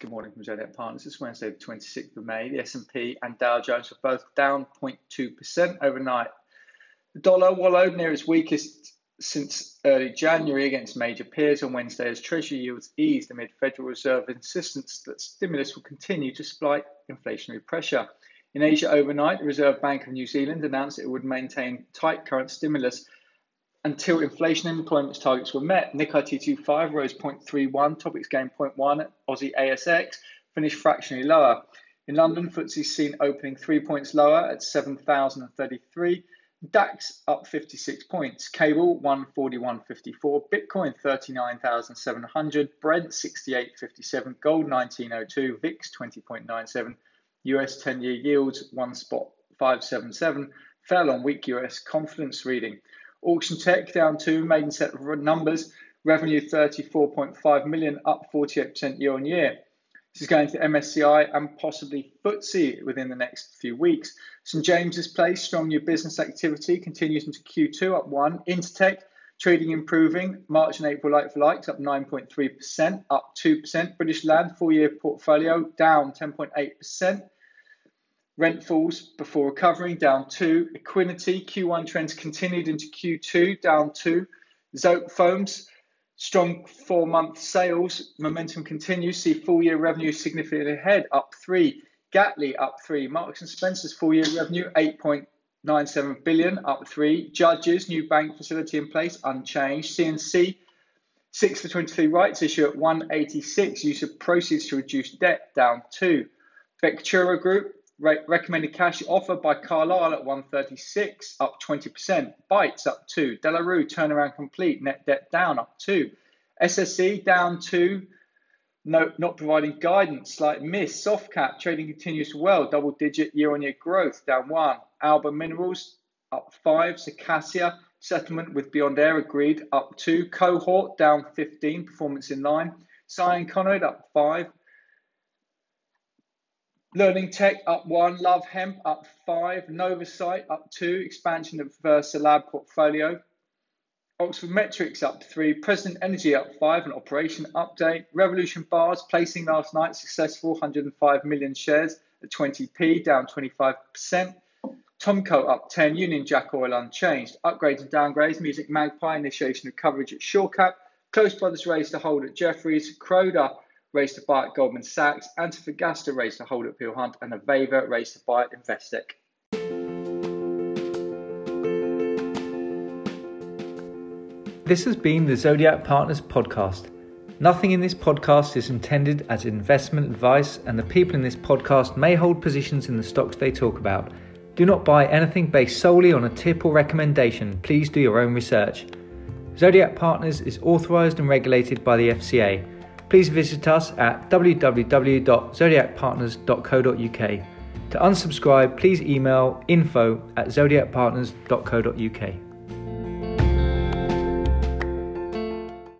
Good morning from Zodiac Partners. It's Wednesday, the 26th of May. The S&P and Dow Jones are both down 0.2% overnight. The dollar wallowed near its weakest since early January against major peers on Wednesday as Treasury yields eased amid Federal Reserve insistence that stimulus will continue to despite inflationary pressure. In Asia overnight, the Reserve Bank of New Zealand announced it would maintain tight current stimulus until inflation and employment targets were met. Nikkei 225 rose 0.31, Topix gained 0.1, Aussie ASX finished fractionally lower. In London, FTSE seen opening three points lower at 7,033. DAX up 56 points, Cable 141.54, Bitcoin 39,700, Brent 68.57, Gold 1902, VIX 20.97, US 10 year yields 1 spot 577, fell on weak US confidence reading. Auction Tech down two, maiden set of numbers, revenue 34.5 million, up 48% year on year. This is going to MSCI and possibly FTSE within the next few weeks. St James's Place, strong new business activity continues into Q2, up one. Intertek, trading improving. March and April like for likes up 9.3%, up 2%. British Land, four year portfolio down 10.8%. Rent falls before recovering, down two. Equiniti, Q1 trends continued into Q2, down two. Zotefoams, strong four month sales momentum continues. See full year revenue significantly ahead, up three. Gateley up three. Marks and Spencer's full year revenue 8.97 billion, up three. Judges, new bank facility in place, unchanged. CNC, six for 23 rights issue at 186. Use of proceeds to reduce debt, down two. Vectura Group, Re- recommended cash offer by Carlyle at 136, up 20%. Bytes up 2. De La Rue turnaround complete. Net debt down up 2. SSE down 2. No, not providing guidance. Slight miss. Softcat trading continues well. Double digit year on year growth down 1. Alba Minerals up 5. Circassia settlement with Beyond Air agreed up 2. Cohort down 15. Performance in line. CyanConnode up 5. Learning Tech up one, Love Hemp up five, Novacyt up two, expansion of VersaLab portfolio. Oxford Metrics up three, President Energy up five, an operation update. Revolution Bars placing last night successful, 105 million shares at 20p, down 25%. Tomco up 10, Union Jack Oil unchanged. Upgrades and downgrades, Music Magpie initiation of coverage at Shore Cap. Close Brothers raised to hold at Jefferies. Croda raised to buy at Goldman Sachs, Antofagasta raised to hold at Peel Hunt, and Aveva raised to buy at Investec. This has been the Zodiac Partners podcast. Nothing in this podcast is intended as investment advice, and the people in this podcast may hold positions in the stocks they talk about. Do not buy anything based solely on a tip or recommendation. Please do your own research. Zodiac Partners is authorized and regulated by the FCA please visit us at www.zodiacpartners.co.uk. To unsubscribe, please email info at zodiacpartners.co.uk.